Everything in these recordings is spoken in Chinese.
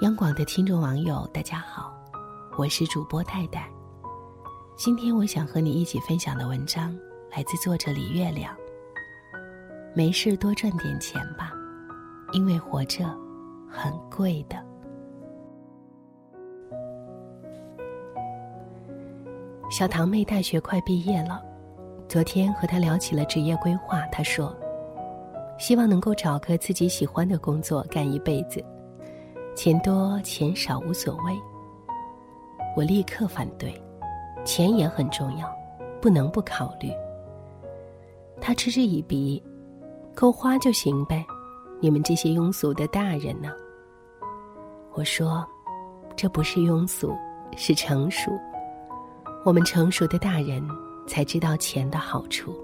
央广的听众网友，大家好，我是主播戴戴。今天我想和你一起分享的文章来自作者李月亮。没事多赚点钱吧，因为活着很贵的。小堂妹大学快毕业了，昨天和她聊起了职业规划，她说，希望能够找个自己喜欢的工作干一辈子。钱多钱少无所谓，我立刻反对，钱也很重要，不能不考虑。他嗤之以鼻，够花就行呗，你们这些庸俗的大人呢？我说，这不是庸俗，是成熟。我们成熟的大人才知道钱的好处。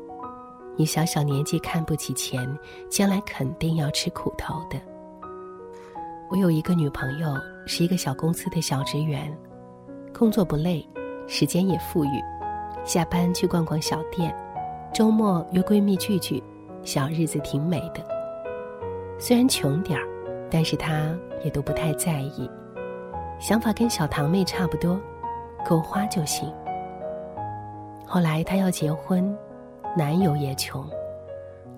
你小小年纪看不起钱，将来肯定要吃苦头的。我有一个女朋友，是一个小公司的小职员，工作不累，时间也富裕，下班去逛逛小店，周末约闺蜜聚聚，小日子挺美的。虽然穷点儿，但是她也都不太在意，想法跟小堂妹差不多，够花就行。后来她要结婚，男友也穷，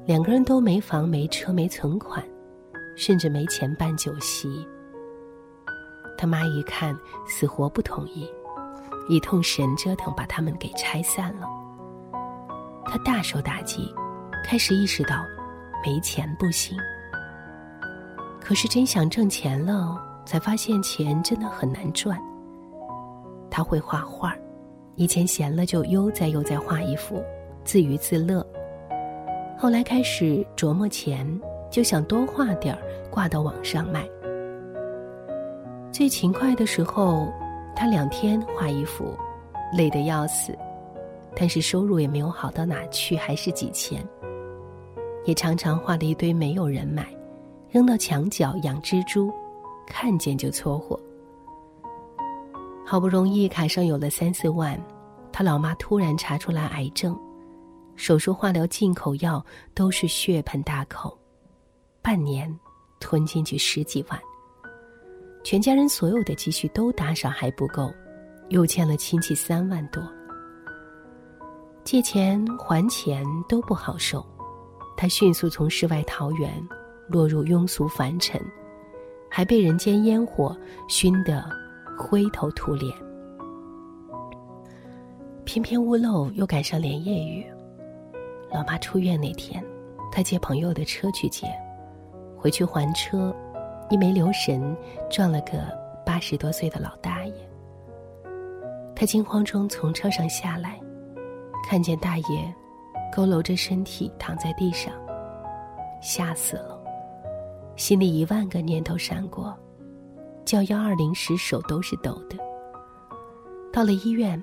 两个人都没房没车没存款。甚至没钱办酒席，他妈一看死活不同意，一通神折腾把他们给拆散了。他大受打击，开始意识到没钱不行。可是真想挣钱了，才发现钱真的很难赚。他会画画，以前闲了就悠哉悠哉画一幅，自娱自乐。后来开始琢磨钱。就想多画点儿，挂到网上卖。最勤快的时候，他两天画一幅，累得要死，但是收入也没有好到哪去，还是几千。也常常画了一堆没有人买，扔到墙角养蜘蛛，看见就搓火。好不容易卡上有了三四万，他老妈突然查出来癌症，手术、化疗、进口药都是血盆大口。半年，吞进去十几万，全家人所有的积蓄都打赏还不够，又欠了亲戚三万多。借钱还钱都不好受，他迅速从世外桃源落入庸俗凡尘，还被人间烟火熏得灰头土脸。偏偏屋漏又赶上连夜雨，老妈出院那天，他借朋友的车去接。回去还车，一没留神撞了个八十多岁的老大爷。他惊慌中从车上下来，看见大爷佝偻着身体躺在地上，吓死了，心里一万个念头闪过，叫幺二零时手都是抖的。到了医院，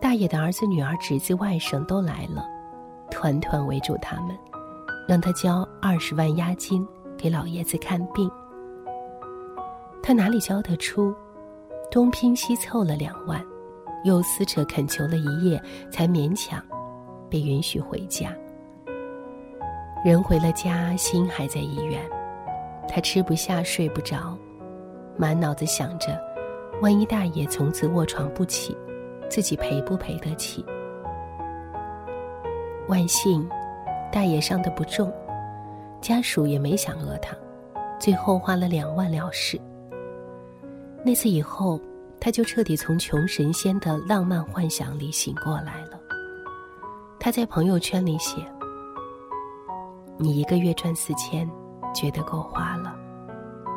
大爷的儿子、女儿、侄子、外甥都来了，团团围住他们，让他交二十万押金。给老爷子看病，他哪里交得出？东拼西凑了两万，又撕扯恳求了一夜，才勉强被允许回家。人回了家，心还在医院，他吃不下，睡不着，满脑子想着：万一大爷从此卧床不起，自己赔不赔得起？万幸，大爷伤得不重。家属也没想讹他，最后花了两万了事。那次以后，他就彻底从穷神仙的浪漫幻想里醒过来了。他在朋友圈里写：“你一个月赚四千，觉得够花了，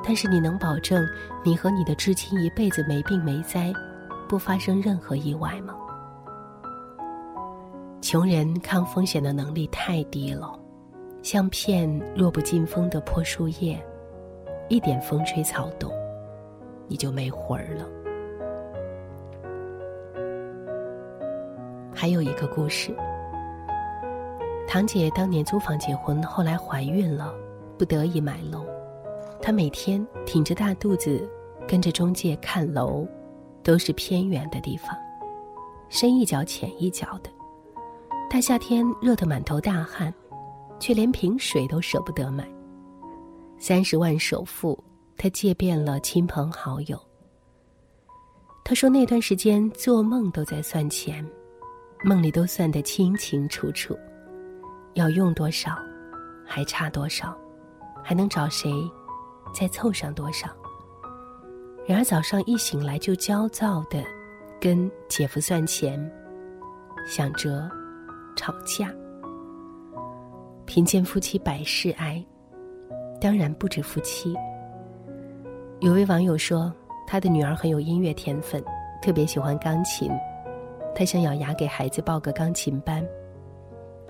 但是你能保证你和你的至亲一辈子没病没灾，不发生任何意外吗？”穷人抗风险的能力太低了。像片落不禁风的破树叶，一点风吹草动，你就没魂儿了。还有一个故事，堂姐当年租房结婚，后来怀孕了，不得已买楼。她每天挺着大肚子，跟着中介看楼，都是偏远的地方，深一脚浅一脚的。大夏天热得满头大汗。却连瓶水都舍不得买，三十万首付，他借遍了亲朋好友。他说那段时间做梦都在算钱，梦里都算得清清楚楚，要用多少，还差多少，还能找谁，再凑上多少。然而早上一醒来就焦躁的跟姐夫算钱，想着吵架。贫贱夫妻百事哀，当然不止夫妻。有位网友说，他的女儿很有音乐天分，特别喜欢钢琴，他想咬牙给孩子报个钢琴班。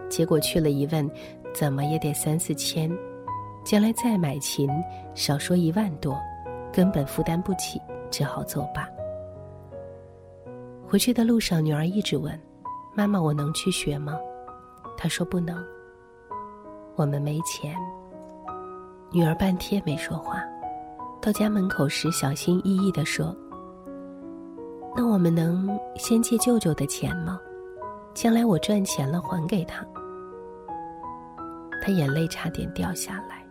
结果去了一问，怎么也得三四千，将来再买琴，少说一万多，根本负担不起，只好作罢。回去的路上，女儿一直问：“妈妈，我能去学吗？”他说：“不能。”我们没钱。女儿半天没说话，到家门口时小心翼翼的说：“那我们能先借舅舅的钱吗？将来我赚钱了还给他。”他眼泪差点掉下来。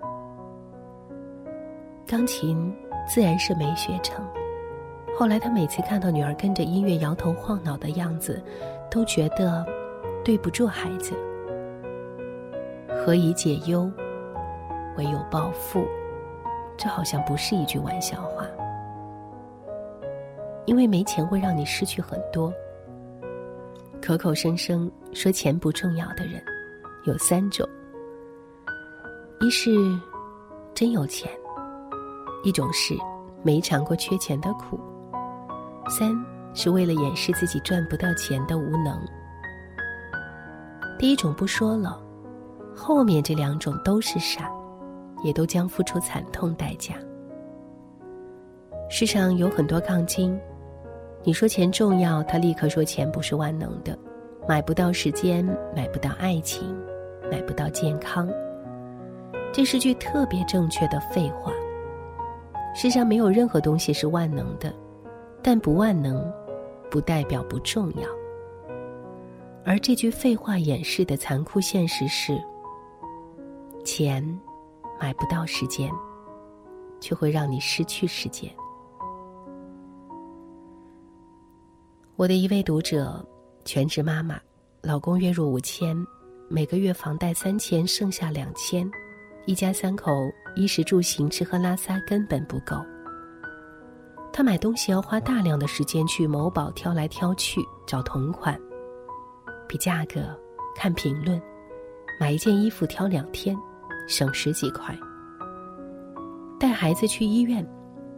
钢琴自然是没学成，后来他每次看到女儿跟着音乐摇头晃脑的样子，都觉得对不住孩子。何以解忧，唯有暴富。这好像不是一句玩笑话。因为没钱会让你失去很多。口口声声说钱不重要的人，有三种：一是真有钱；一种是没尝过缺钱的苦；三是为了掩饰自己赚不到钱的无能。第一种不说了。后面这两种都是傻，也都将付出惨痛代价。世上有很多杠精，你说钱重要，他立刻说钱不是万能的，买不到时间，买不到爱情，买不到健康。这是句特别正确的废话。世上没有任何东西是万能的，但不万能，不代表不重要。而这句废话掩饰的残酷现实是。钱买不到时间，却会让你失去时间。我的一位读者，全职妈妈，老公月入五千，每个月房贷三千，剩下两千，一家三口衣食住行、吃喝拉撒根本不够。她买东西要花大量的时间去某宝挑来挑去找同款，比价格、看评论，买一件衣服挑两天。省十几块。带孩子去医院，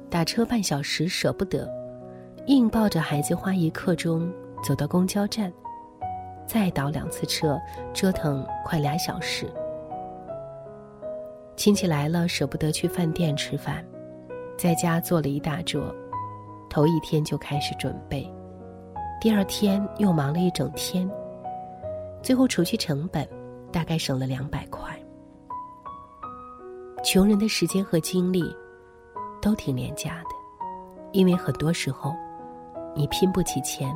打车半小时舍不得，硬抱着孩子花一刻钟走到公交站，再倒两次车，折腾快俩小时。亲戚来了舍不得去饭店吃饭，在家做了一大桌，头一天就开始准备，第二天又忙了一整天，最后除去成本，大概省了两百。穷人的时间和精力都挺廉价的，因为很多时候你拼不起钱，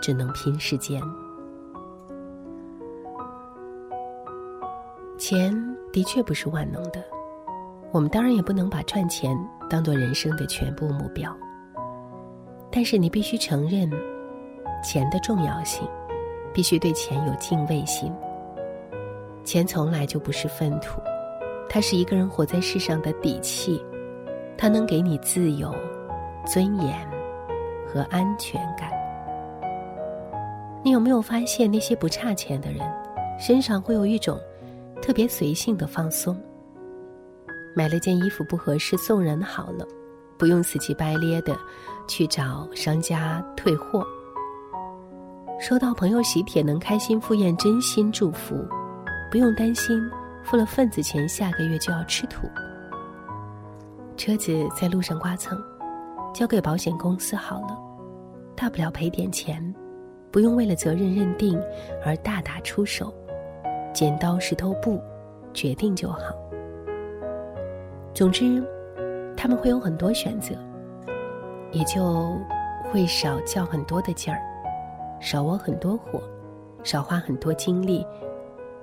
只能拼时间。钱的确不是万能的，我们当然也不能把赚钱当做人生的全部目标。但是你必须承认钱的重要性，必须对钱有敬畏心。钱从来就不是粪土。它是一个人活在世上的底气，它能给你自由、尊严和安全感。你有没有发现，那些不差钱的人，身上会有一种特别随性的放松？买了件衣服不合适，送人好了，不用死乞白咧的去找商家退货。收到朋友喜帖，能开心赴宴，真心祝福，不用担心。付了份子钱，下个月就要吃土。车子在路上刮蹭，交给保险公司好了，大不了赔点钱，不用为了责任认定而大打出手，剪刀石头布，决定就好。总之，他们会有很多选择，也就会少较很多的劲儿，少窝很多火，少花很多精力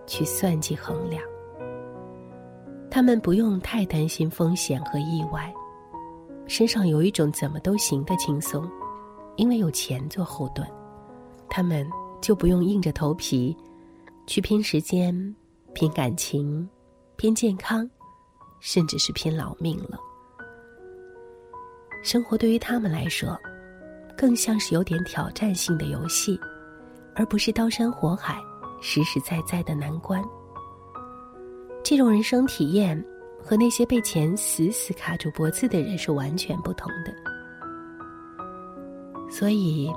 去算计衡量。他们不用太担心风险和意外，身上有一种怎么都行的轻松，因为有钱做后盾，他们就不用硬着头皮去拼时间、拼感情、拼健康，甚至是拼老命了。生活对于他们来说，更像是有点挑战性的游戏，而不是刀山火海、实实在在的难关。这种人生体验和那些被钱死死卡住脖子的人是完全不同的。所以，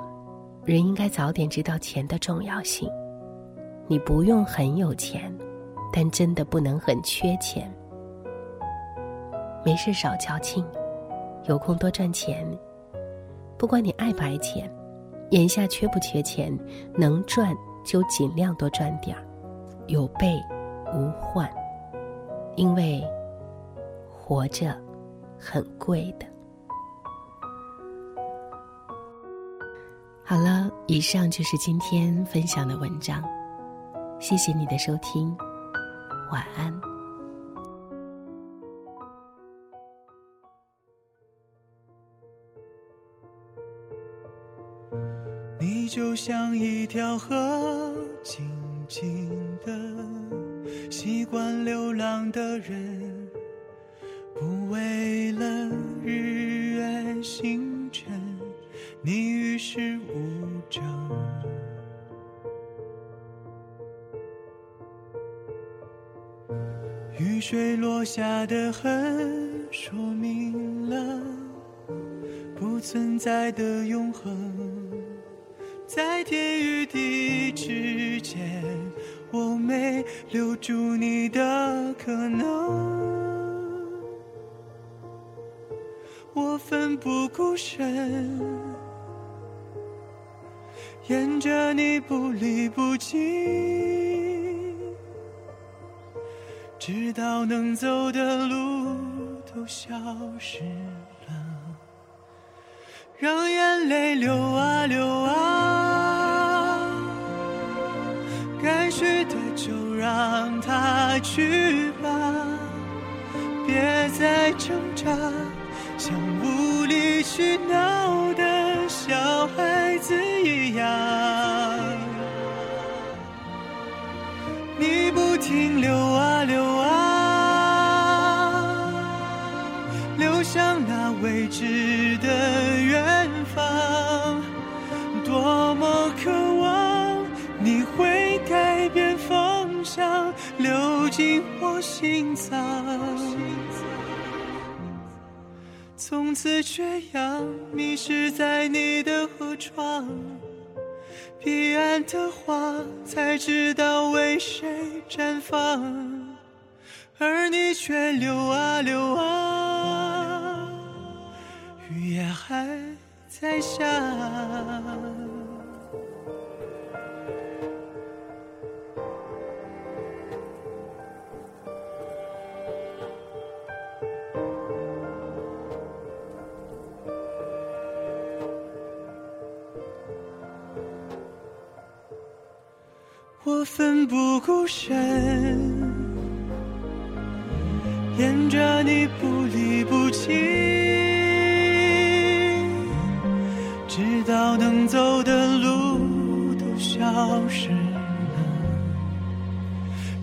人应该早点知道钱的重要性。你不用很有钱，但真的不能很缺钱。没事少矫情，有空多赚钱。不管你爱不爱钱，眼下缺不缺钱，能赚就尽量多赚点儿，有备无患。因为活着很贵的。好了，以上就是今天分享的文章，谢谢你的收听，晚安。你就像一条河，静静的。习惯流浪的人，不为了日月星辰，你与世无争。雨水落下的痕，说明了不存在的永恒，在天与地之间。我没留住你的可能，我奋不顾身，沿着你不离不弃，直到能走的路都消失了，让眼泪流啊流啊。去吧，别再挣扎，像无理取闹的小孩子一样。你不停流啊流啊，流向那未知的从此缺氧，迷失在你的河床。彼岸的花，才知道为谁绽放，而你却流啊流啊，雨也还在下。我奋不顾身，沿着你不离不弃，直到能走的路都消失了，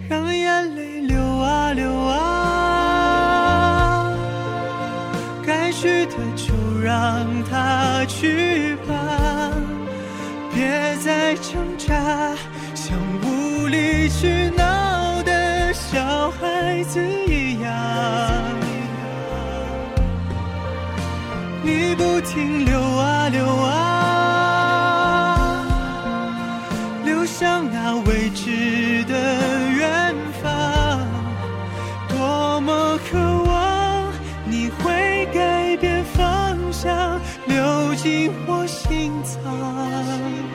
让眼泪流啊流啊，该去的就让它去吧，别再挣扎。像闹的小孩子一样，你不停流啊流啊，流向那未知的远方。多么渴望你会改变方向，流进我心脏。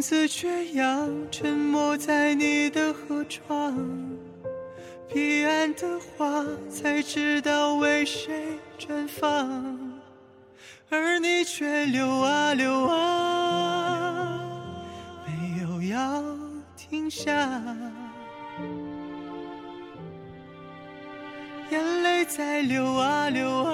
从此缺氧，沉没在你的河床。彼岸的花，才知道为谁绽放，而你却流啊流啊，没有要停下。眼泪在流啊流啊